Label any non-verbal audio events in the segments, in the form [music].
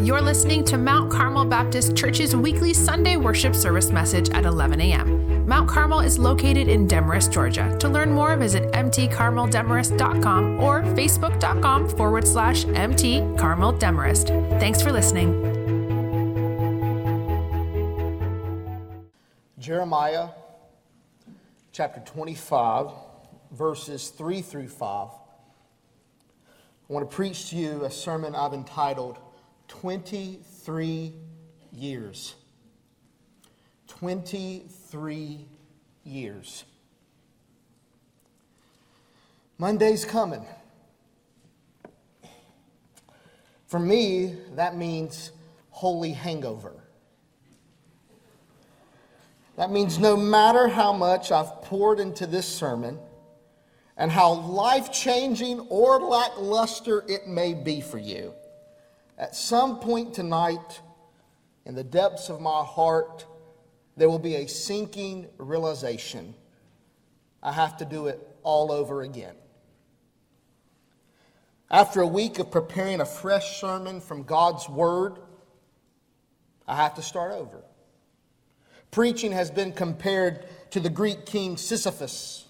You're listening to Mount Carmel Baptist Church's weekly Sunday worship service message at 11 a.m. Mount Carmel is located in Demorest, Georgia. To learn more, visit mtcarmeldemorest.com or facebook.com forward slash mtcarmeldemorest. Thanks for listening. Jeremiah chapter 25, verses 3 through 5. I want to preach to you a sermon I've entitled 23 Years. 23 years. Monday's coming. For me, that means holy hangover. That means no matter how much I've poured into this sermon and how life changing or lackluster it may be for you, at some point tonight, in the depths of my heart, there will be a sinking realization I have to do it all over again. After a week of preparing a fresh sermon from God's Word, I have to start over. Preaching has been compared to the Greek king Sisyphus.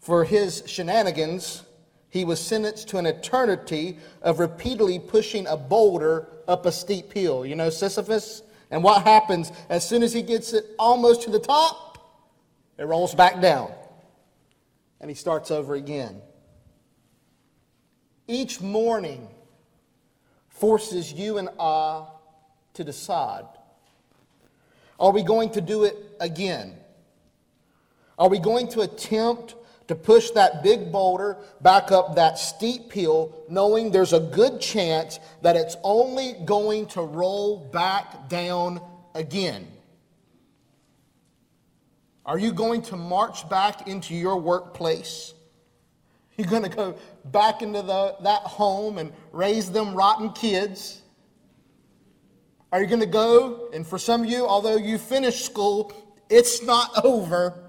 For his shenanigans, he was sentenced to an eternity of repeatedly pushing a boulder up a steep hill. You know, Sisyphus? And what happens as soon as he gets it almost to the top? It rolls back down. And he starts over again. Each morning forces you and I to decide are we going to do it again? Are we going to attempt to push that big boulder back up that steep hill, knowing there's a good chance that it's only going to roll back down again? Are you going to march back into your workplace? You're going to go back into the, that home and raise them rotten kids? Are you going to go? And for some of you, although you finished school, it's not [laughs] over.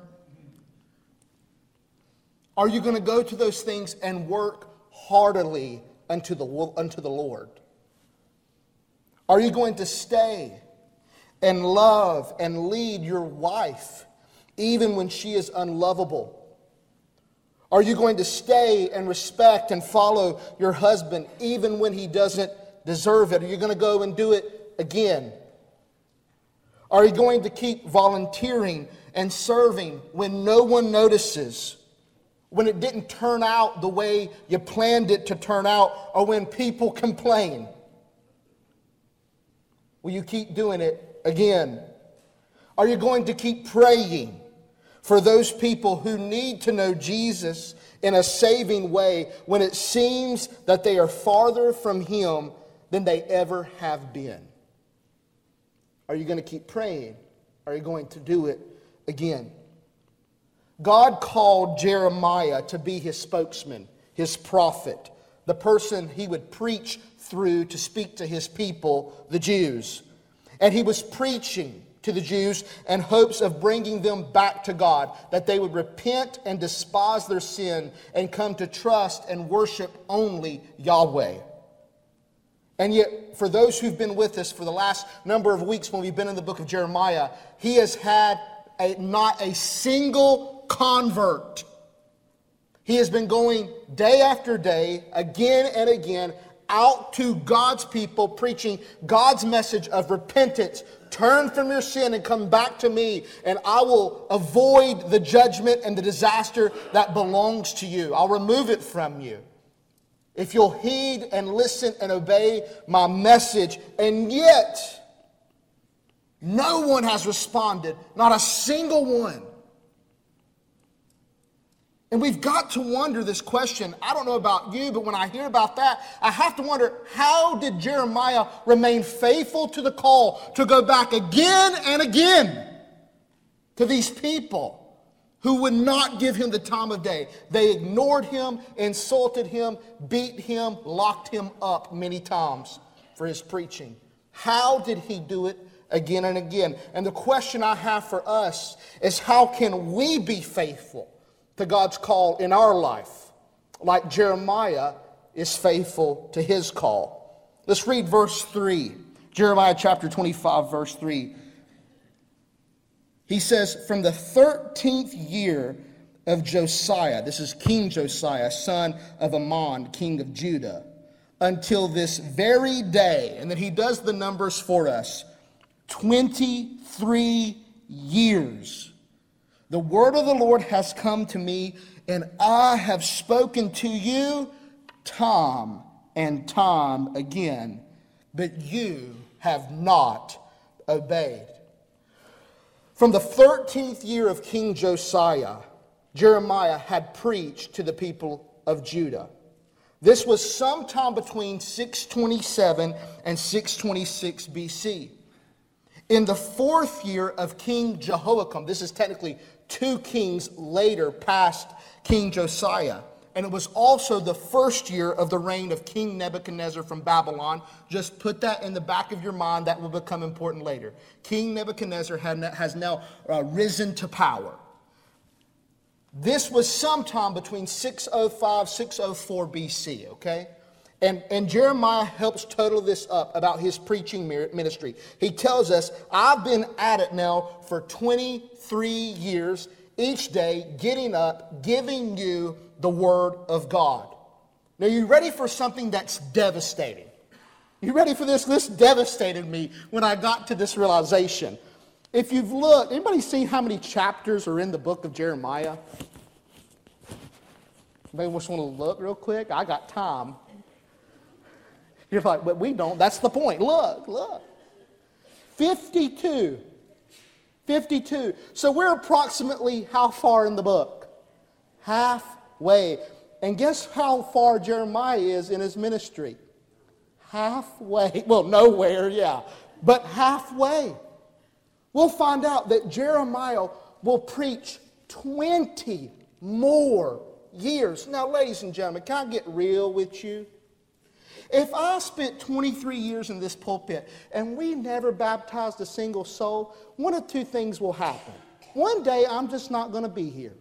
Are you going to go to those things and work heartily unto the, unto the Lord? Are you going to stay and love and lead your wife even when she is unlovable? Are you going to stay and respect and follow your husband even when he doesn't deserve it? Are you going to go and do it again? Are you going to keep volunteering and serving when no one notices? When it didn't turn out the way you planned it to turn out, or when people complain? Will you keep doing it again? Are you going to keep praying for those people who need to know Jesus in a saving way when it seems that they are farther from Him than they ever have been? Are you going to keep praying? Are you going to do it again? God called Jeremiah to be his spokesman, his prophet, the person he would preach through to speak to his people, the Jews. And he was preaching to the Jews in hopes of bringing them back to God, that they would repent and despise their sin and come to trust and worship only Yahweh. And yet, for those who've been with us for the last number of weeks when we've been in the book of Jeremiah, he has had a, not a single convert. He has been going day after day, again and again, out to God's people, preaching God's message of repentance. Turn from your sin and come back to me, and I will avoid the judgment and the disaster that belongs to you. I'll remove it from you. If you'll heed and listen and obey my message, and yet no one has responded, not a single one. And we've got to wonder this question. I don't know about you, but when I hear about that, I have to wonder how did Jeremiah remain faithful to the call to go back again and again to these people who would not give him the time of day? They ignored him, insulted him, beat him, locked him up many times for his preaching. How did he do it again and again? And the question I have for us is how can we be faithful? To God's call in our life, like Jeremiah is faithful to his call. Let's read verse 3. Jeremiah chapter 25, verse 3. He says, From the 13th year of Josiah, this is King Josiah, son of Amon, king of Judah, until this very day, and then he does the numbers for us 23 years. The word of the Lord has come to me, and I have spoken to you, Tom and Tom again, but you have not obeyed. From the 13th year of King Josiah, Jeremiah had preached to the people of Judah. This was sometime between 627 and 626 BC. In the fourth year of King Jehoiakim, this is technically two kings later past King Josiah. And it was also the first year of the reign of King Nebuchadnezzar from Babylon. Just put that in the back of your mind, that will become important later. King Nebuchadnezzar has now uh, risen to power. This was sometime between 605 604 BC, okay? And, and Jeremiah helps total this up about his preaching ministry. He tells us, I've been at it now for 23 years, each day getting up, giving you the Word of God. Now, you ready for something that's devastating? You ready for this? This devastated me when I got to this realization. If you've looked, anybody seen how many chapters are in the book of Jeremiah? Anybody just want to look real quick? I got time. You're like, but we don't. That's the point. Look, look. 52. 52. So we're approximately how far in the book? Halfway. And guess how far Jeremiah is in his ministry? Halfway. [laughs] Well, nowhere, yeah. But halfway. We'll find out that Jeremiah will preach 20 more years. Now, ladies and gentlemen, can I get real with you? If I spent 23 years in this pulpit and we never baptized a single soul, one of two things will happen. One day I'm just not going to be here.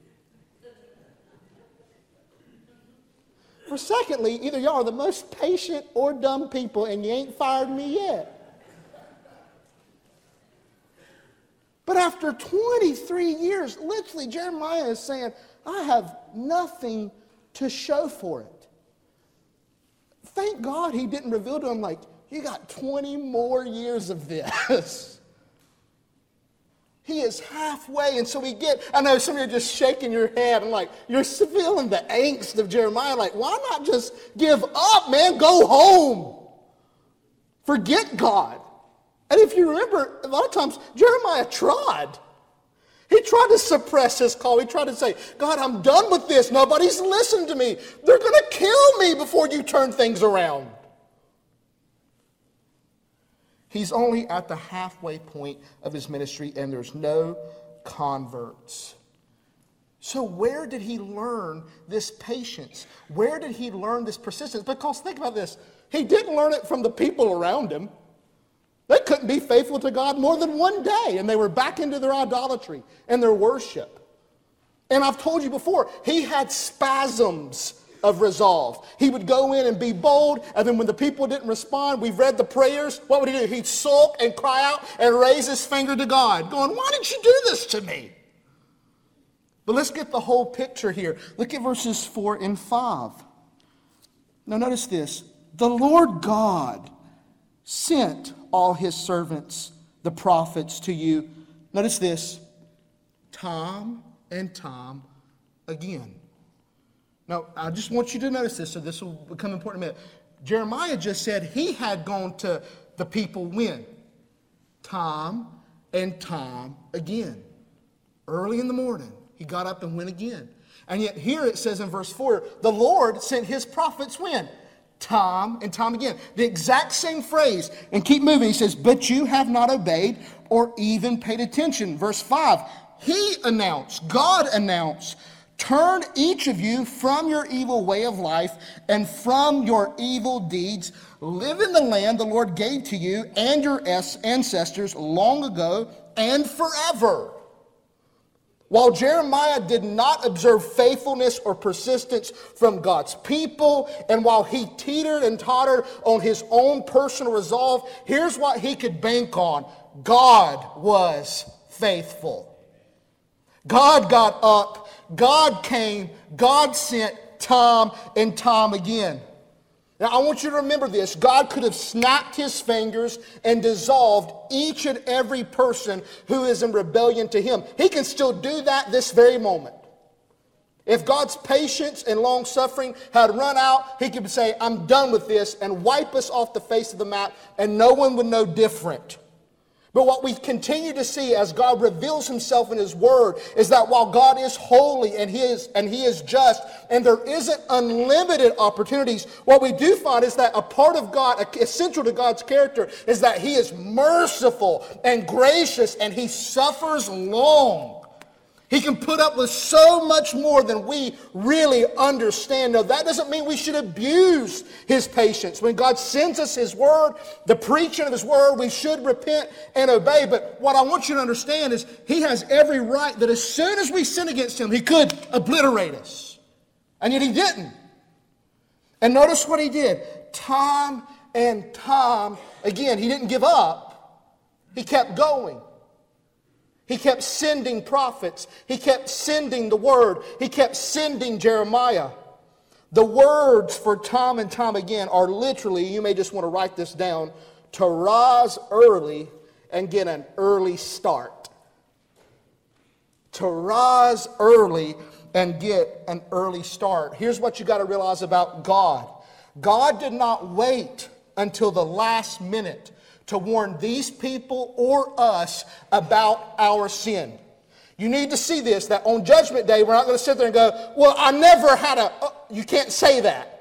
For secondly, either y'all are the most patient or dumb people and you ain't fired me yet. But after 23 years, literally, Jeremiah is saying, I have nothing to show for it. Thank God he didn't reveal to him, like, you got 20 more years of this. [laughs] He is halfway, and so we get. I know some of you are just shaking your head and like you're feeling the angst of Jeremiah. Like, why not just give up, man? Go home. Forget God. And if you remember, a lot of times Jeremiah tried. He tried to suppress his call. He tried to say, God, I'm done with this. Nobody's listened to me. They're going to kill me before you turn things around. He's only at the halfway point of his ministry, and there's no converts. So, where did he learn this patience? Where did he learn this persistence? Because think about this he didn't learn it from the people around him. They couldn't be faithful to God more than one day, and they were back into their idolatry and their worship. And I've told you before, he had spasms of resolve. He would go in and be bold, and then when the people didn't respond, we've read the prayers. What would he do? He'd sulk and cry out and raise his finger to God, going, Why did you do this to me? But let's get the whole picture here. Look at verses 4 and 5. Now, notice this the Lord God sent all his servants, the prophets, to you. Notice this Tom and Tom again. Now, I just want you to notice this, so this will become important in a minute. Jeremiah just said he had gone to the people when? Tom and Tom again. Early in the morning, he got up and went again. And yet, here it says in verse 4 the Lord sent his prophets when? Time and time again. The exact same phrase. And keep moving. He says, But you have not obeyed or even paid attention. Verse 5 He announced, God announced, Turn each of you from your evil way of life and from your evil deeds. Live in the land the Lord gave to you and your ancestors long ago and forever. While Jeremiah did not observe faithfulness or persistence from God's people, and while he teetered and tottered on his own personal resolve, here's what he could bank on God was faithful. God got up, God came, God sent time and time again. Now, I want you to remember this. God could have snapped his fingers and dissolved each and every person who is in rebellion to him. He can still do that this very moment. If God's patience and long suffering had run out, he could say, I'm done with this, and wipe us off the face of the map, and no one would know different. But what we continue to see as God reveals himself in his word is that while God is holy and he is, and he is just, and there isn't unlimited opportunities, what we do find is that a part of God, essential to God's character, is that he is merciful and gracious and he suffers long. He can put up with so much more than we really understand. Now, that doesn't mean we should abuse his patience. When God sends us his word, the preaching of his word, we should repent and obey. But what I want you to understand is he has every right that as soon as we sin against him, he could obliterate us. And yet he didn't. And notice what he did. Time and time again, he didn't give up, he kept going. He kept sending prophets. He kept sending the word. He kept sending Jeremiah. The words for time and time again are literally, you may just want to write this down, to rise early and get an early start. To rise early and get an early start. Here's what you got to realize about God God did not wait until the last minute to warn these people or us about our sin. You need to see this that on Judgment Day, we're not going to sit there and go, Well, I never had a, uh, you can't say that.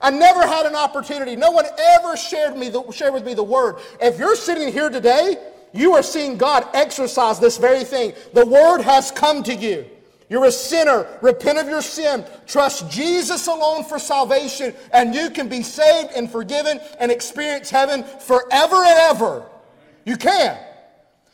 I never had an opportunity. No one ever shared, me the, shared with me the word. If you're sitting here today, you are seeing God exercise this very thing. The word has come to you. You're a sinner. Repent of your sin. Trust Jesus alone for salvation, and you can be saved and forgiven and experience heaven forever and ever. You can.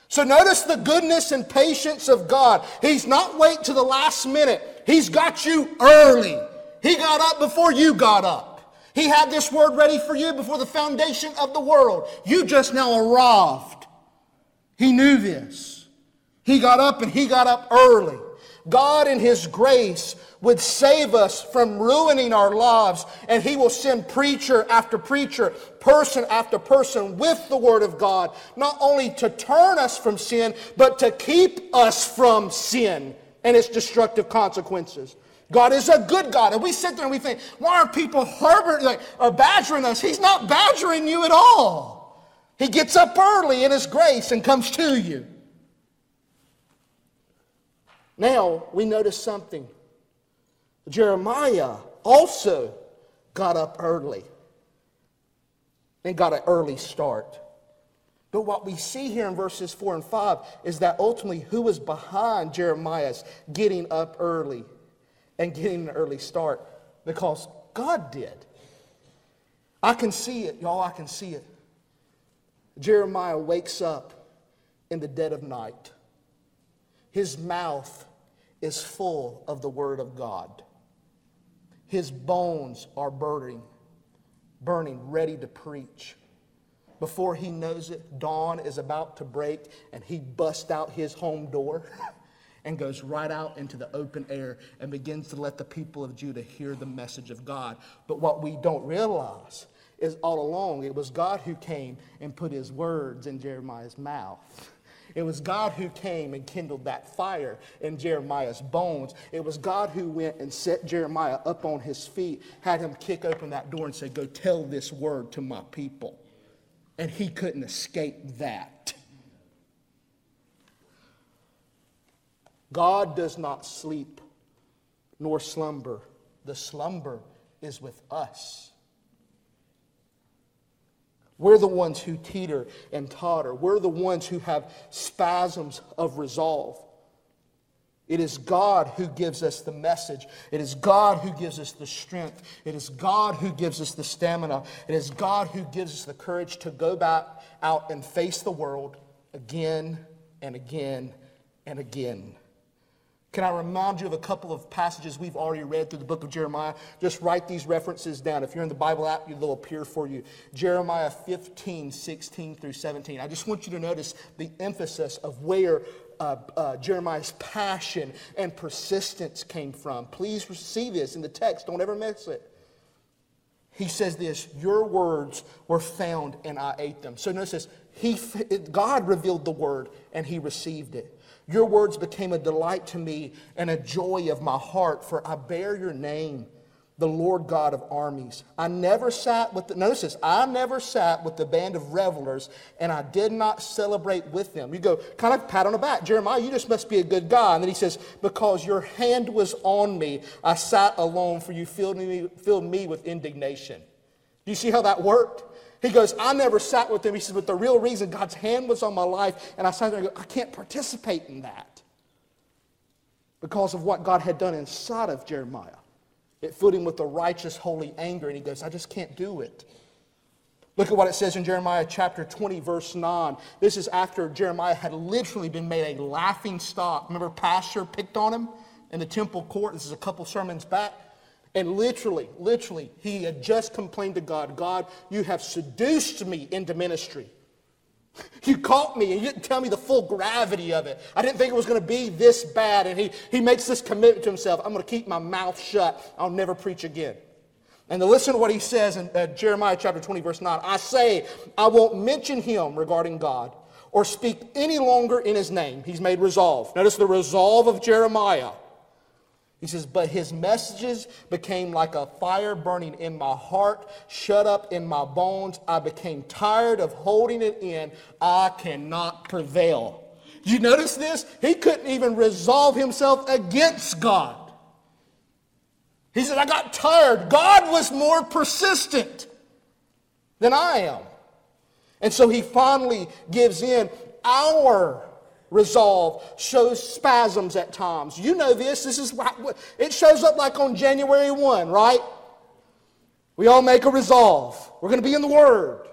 So notice the goodness and patience of God. He's not wait to the last minute. He's got you early. He got up before you got up. He had this word ready for you before the foundation of the world. You just now arrived. He knew this. He got up and he got up early. God, in His grace, would save us from ruining our lives, and He will send preacher after preacher, person after person with the Word of God, not only to turn us from sin, but to keep us from sin and its destructive consequences. God is a good God. And we sit there and we think, why are people harboring, like, or badgering us? He's not badgering you at all. He gets up early in His grace and comes to you. Now we notice something. Jeremiah also got up early and got an early start. But what we see here in verses 4 and 5 is that ultimately who was behind Jeremiah's getting up early and getting an early start? Because God did. I can see it, y'all, I can see it. Jeremiah wakes up in the dead of night. His mouth is full of the Word of God. His bones are burning, burning, ready to preach. Before he knows it, dawn is about to break, and he busts out his home door [laughs] and goes right out into the open air and begins to let the people of Judah hear the message of God. But what we don't realize is all along it was God who came and put his words in Jeremiah's mouth. It was God who came and kindled that fire in Jeremiah's bones. It was God who went and set Jeremiah up on his feet, had him kick open that door and say, Go tell this word to my people. And he couldn't escape that. God does not sleep nor slumber. The slumber is with us. We're the ones who teeter and totter. We're the ones who have spasms of resolve. It is God who gives us the message. It is God who gives us the strength. It is God who gives us the stamina. It is God who gives us the courage to go back out and face the world again and again and again. Can I remind you of a couple of passages we've already read through the book of Jeremiah? Just write these references down. If you're in the Bible app, they'll appear for you. Jeremiah 15, 16 through 17. I just want you to notice the emphasis of where uh, uh, Jeremiah's passion and persistence came from. Please see this in the text. Don't ever miss it. He says this Your words were found and I ate them. So notice this. He, God revealed the word and he received it. Your words became a delight to me and a joy of my heart, for I bear your name, the Lord God of armies. I never sat with the, notice this, I never sat with the band of revelers, and I did not celebrate with them. You go, kind of pat on the back. Jeremiah, you just must be a good guy. And then he says, Because your hand was on me, I sat alone, for you filled me, filled me with indignation. Do you see how that worked? He goes, I never sat with him. He says, but the real reason God's hand was on my life, and I sat there and go, I can't participate in that because of what God had done inside of Jeremiah. It filled him with the righteous, holy anger, and he goes, I just can't do it. Look at what it says in Jeremiah chapter 20, verse 9. This is after Jeremiah had literally been made a laughing stock. Remember, Pashhur picked on him in the temple court? This is a couple sermons back. And literally, literally, he had just complained to God God, you have seduced me into ministry. You caught me and you didn't tell me the full gravity of it. I didn't think it was going to be this bad. And he, he makes this commitment to himself I'm going to keep my mouth shut. I'll never preach again. And to listen to what he says in uh, Jeremiah chapter 20, verse 9 I say, I won't mention him regarding God or speak any longer in his name. He's made resolve. Notice the resolve of Jeremiah. He says, But his messages became like a fire burning in my heart, shut up in my bones. I became tired of holding it in. I cannot prevail. You notice this? He couldn't even resolve himself against God. He said, I got tired. God was more persistent than I am. And so he finally gives in. Our resolve shows spasms at times. You know this. This is it shows up like on January 1, right? We all make a resolve. We're going to be in the Word.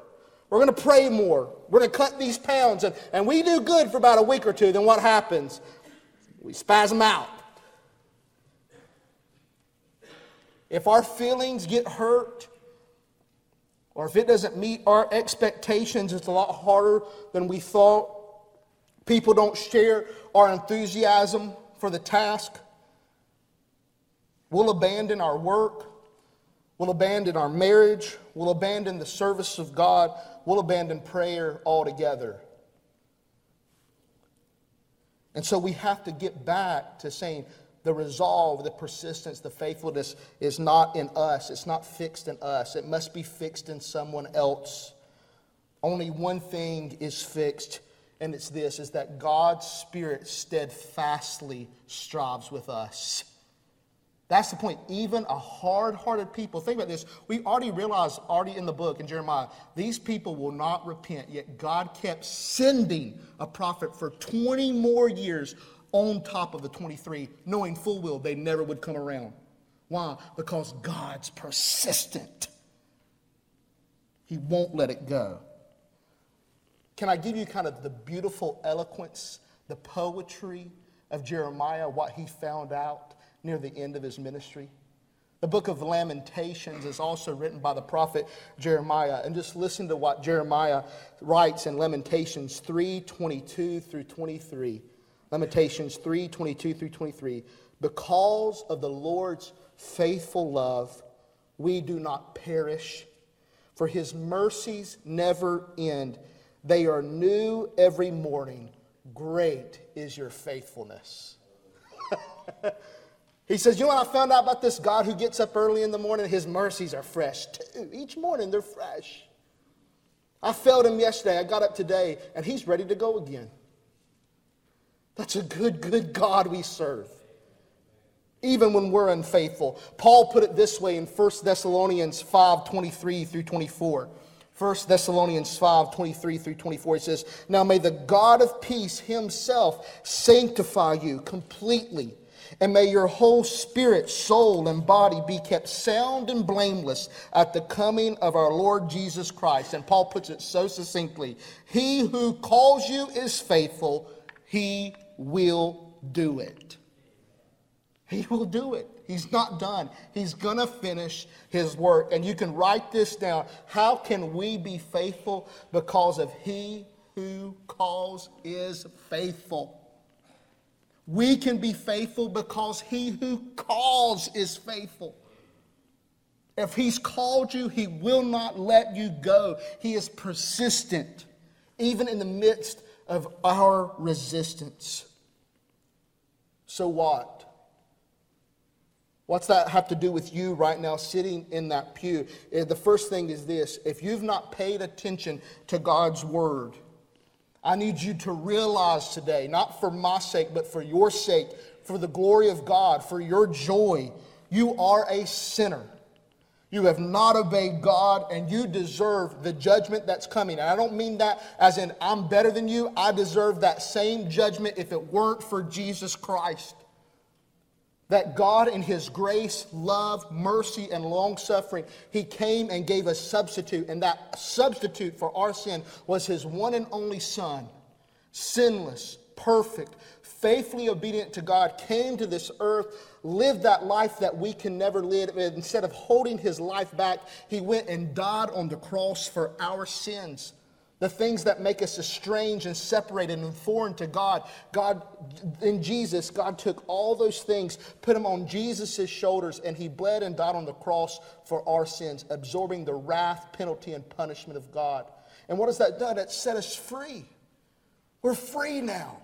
We're going to pray more. We're going to cut these pounds. And, and we do good for about a week or two. Then what happens? We spasm out. If our feelings get hurt, or if it doesn't meet our expectations, it's a lot harder than we thought. People don't share our enthusiasm for the task. We'll abandon our work. We'll abandon our marriage. We'll abandon the service of God. We'll abandon prayer altogether. And so we have to get back to saying the resolve, the persistence, the faithfulness is not in us. It's not fixed in us. It must be fixed in someone else. Only one thing is fixed and it's this is that God's Spirit steadfastly strives with us. That's the point. Even a hard hearted people, think about this. We already realized, already in the book in Jeremiah, these people will not repent, yet God kept sending a prophet for 20 more years on top of the 23, knowing full well they never would come around. Why? Because God's persistent, He won't let it go. Can I give you kind of the beautiful eloquence, the poetry of Jeremiah, what he found out near the end of his ministry? The book of Lamentations is also written by the prophet Jeremiah. And just listen to what Jeremiah writes in Lamentations 3 22 through 23. Lamentations 3 22 through 23. Because of the Lord's faithful love, we do not perish, for his mercies never end. They are new every morning. Great is your faithfulness. [laughs] he says, You know what I found out about this God who gets up early in the morning? His mercies are fresh too. Each morning they're fresh. I felt him yesterday. I got up today, and he's ready to go again. That's a good, good God we serve. Even when we're unfaithful. Paul put it this way in 1 Thessalonians 5 23 through 24. 1 Thessalonians 5 23 through 24, it says, Now may the God of peace himself sanctify you completely, and may your whole spirit, soul, and body be kept sound and blameless at the coming of our Lord Jesus Christ. And Paul puts it so succinctly He who calls you is faithful, he will do it. He will do it. He's not done. He's going to finish his work. And you can write this down. How can we be faithful? Because of he who calls is faithful. We can be faithful because he who calls is faithful. If he's called you, he will not let you go. He is persistent, even in the midst of our resistance. So what? What's that have to do with you right now sitting in that pew? Eh, the first thing is this if you've not paid attention to God's word, I need you to realize today, not for my sake, but for your sake, for the glory of God, for your joy, you are a sinner. You have not obeyed God and you deserve the judgment that's coming. And I don't mean that as in I'm better than you. I deserve that same judgment if it weren't for Jesus Christ. That God, in His grace, love, mercy, and long suffering, He came and gave a substitute. And that substitute for our sin was His one and only Son, sinless, perfect, faithfully obedient to God, came to this earth, lived that life that we can never live. Instead of holding His life back, He went and died on the cross for our sins the things that make us estranged and separated and foreign to God. God, in Jesus, God took all those things, put them on Jesus' shoulders, and He bled and died on the cross for our sins, absorbing the wrath, penalty, and punishment of God. And what has that done? It set us free. We're free now.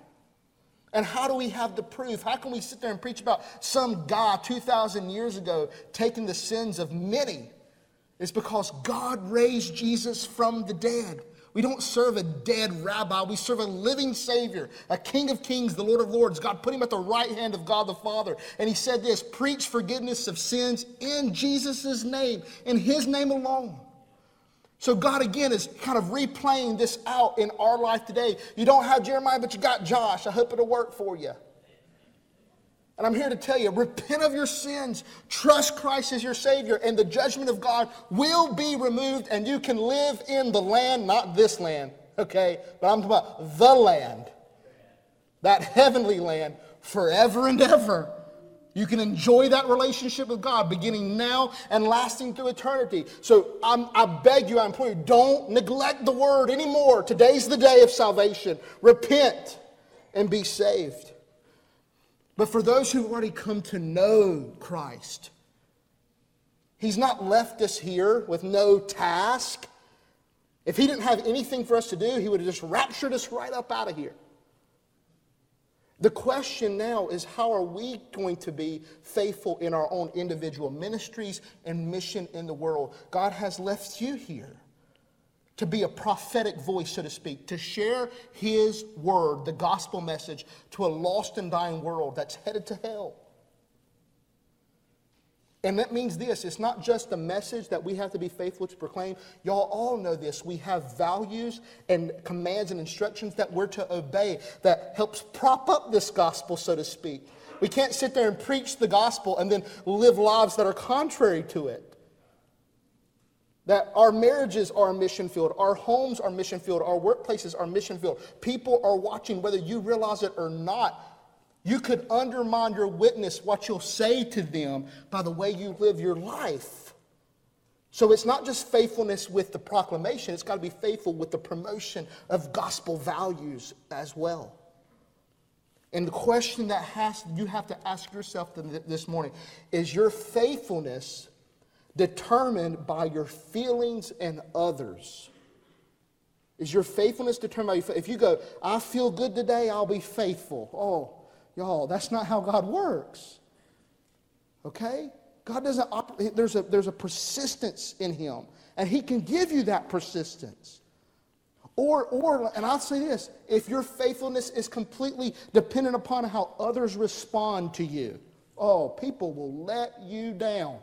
And how do we have the proof? How can we sit there and preach about some guy 2,000 years ago taking the sins of many? It's because God raised Jesus from the dead. We don't serve a dead rabbi. We serve a living Savior, a King of kings, the Lord of lords. God put him at the right hand of God the Father. And he said this preach forgiveness of sins in Jesus' name, in his name alone. So God again is kind of replaying this out in our life today. You don't have Jeremiah, but you got Josh. I hope it'll work for you. And I'm here to tell you repent of your sins, trust Christ as your Savior, and the judgment of God will be removed, and you can live in the land, not this land, okay? But I'm talking about the land, that heavenly land, forever and ever. You can enjoy that relationship with God beginning now and lasting through eternity. So I'm, i beg you, I implore you, don't neglect the word anymore. Today's the day of salvation. Repent and be saved. But for those who've already come to know Christ, He's not left us here with no task. If He didn't have anything for us to do, He would have just raptured us right up out of here. The question now is how are we going to be faithful in our own individual ministries and mission in the world? God has left you here to be a prophetic voice, so to speak, to share his word, the gospel message, to a lost and dying world that's headed to hell. And that means this it's not just a message that we have to be faithful to proclaim. Y'all all know this. We have values and commands and instructions that we're to obey that helps prop up this gospel, so to speak. We can't sit there and preach the gospel and then live lives that are contrary to it. That our marriages are a mission field, our homes are mission field, our workplaces are mission field. People are watching whether you realize it or not. You could undermine your witness, what you'll say to them, by the way you live your life. So it's not just faithfulness with the proclamation, it's got to be faithful with the promotion of gospel values as well. And the question that has, you have to ask yourself this morning is your faithfulness determined by your feelings and others? Is your faithfulness determined by If you go, I feel good today, I'll be faithful. Oh, y'all, that's not how God works. Okay? God doesn't operate, there's a, there's a persistence in Him, and He can give you that persistence. Or, or, and I'll say this if your faithfulness is completely dependent upon how others respond to you, oh, people will let you down.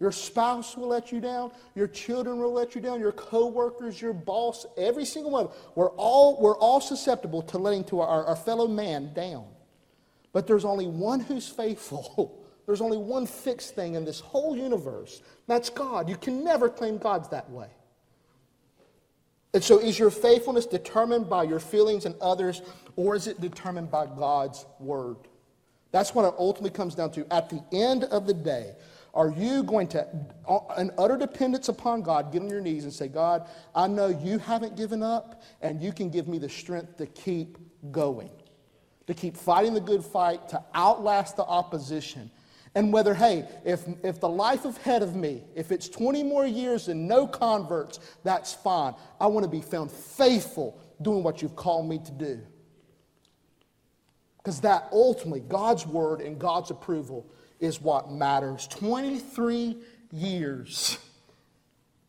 Your spouse will let you down. Your children will let you down. Your coworkers, your boss, every single one. We're all, we're all susceptible to letting to our, our fellow man down. But there's only one who's faithful. [laughs] There's only one fixed thing in this whole universe. That's God. You can never claim God's that way. And so, is your faithfulness determined by your feelings and others, or is it determined by God's word? That's what it ultimately comes down to. At the end of the day, are you going to, uh, an utter dependence upon God, get on your knees and say, God, I know you haven't given up, and you can give me the strength to keep going, to keep fighting the good fight, to outlast the opposition. And whether, hey, if, if the life ahead of me, if it's 20 more years and no converts, that's fine. I want to be found faithful doing what you've called me to do. Because that ultimately, God's word and God's approval is what matters. 23 years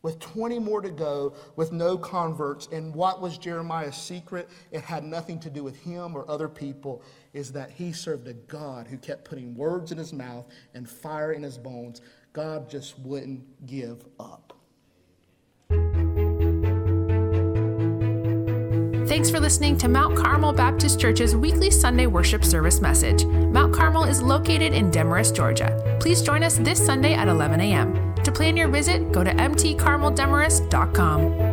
with 20 more to go, with no converts. And what was Jeremiah's secret? It had nothing to do with him or other people, is that he served a God who kept putting words in his mouth and fire in his bones. God just wouldn't give up. Thanks for listening to Mount Carmel Baptist Church's weekly Sunday worship service message. Mount Carmel is located in Demorest, Georgia. Please join us this Sunday at 11 a.m. To plan your visit, go to mtcarmeldemorest.com.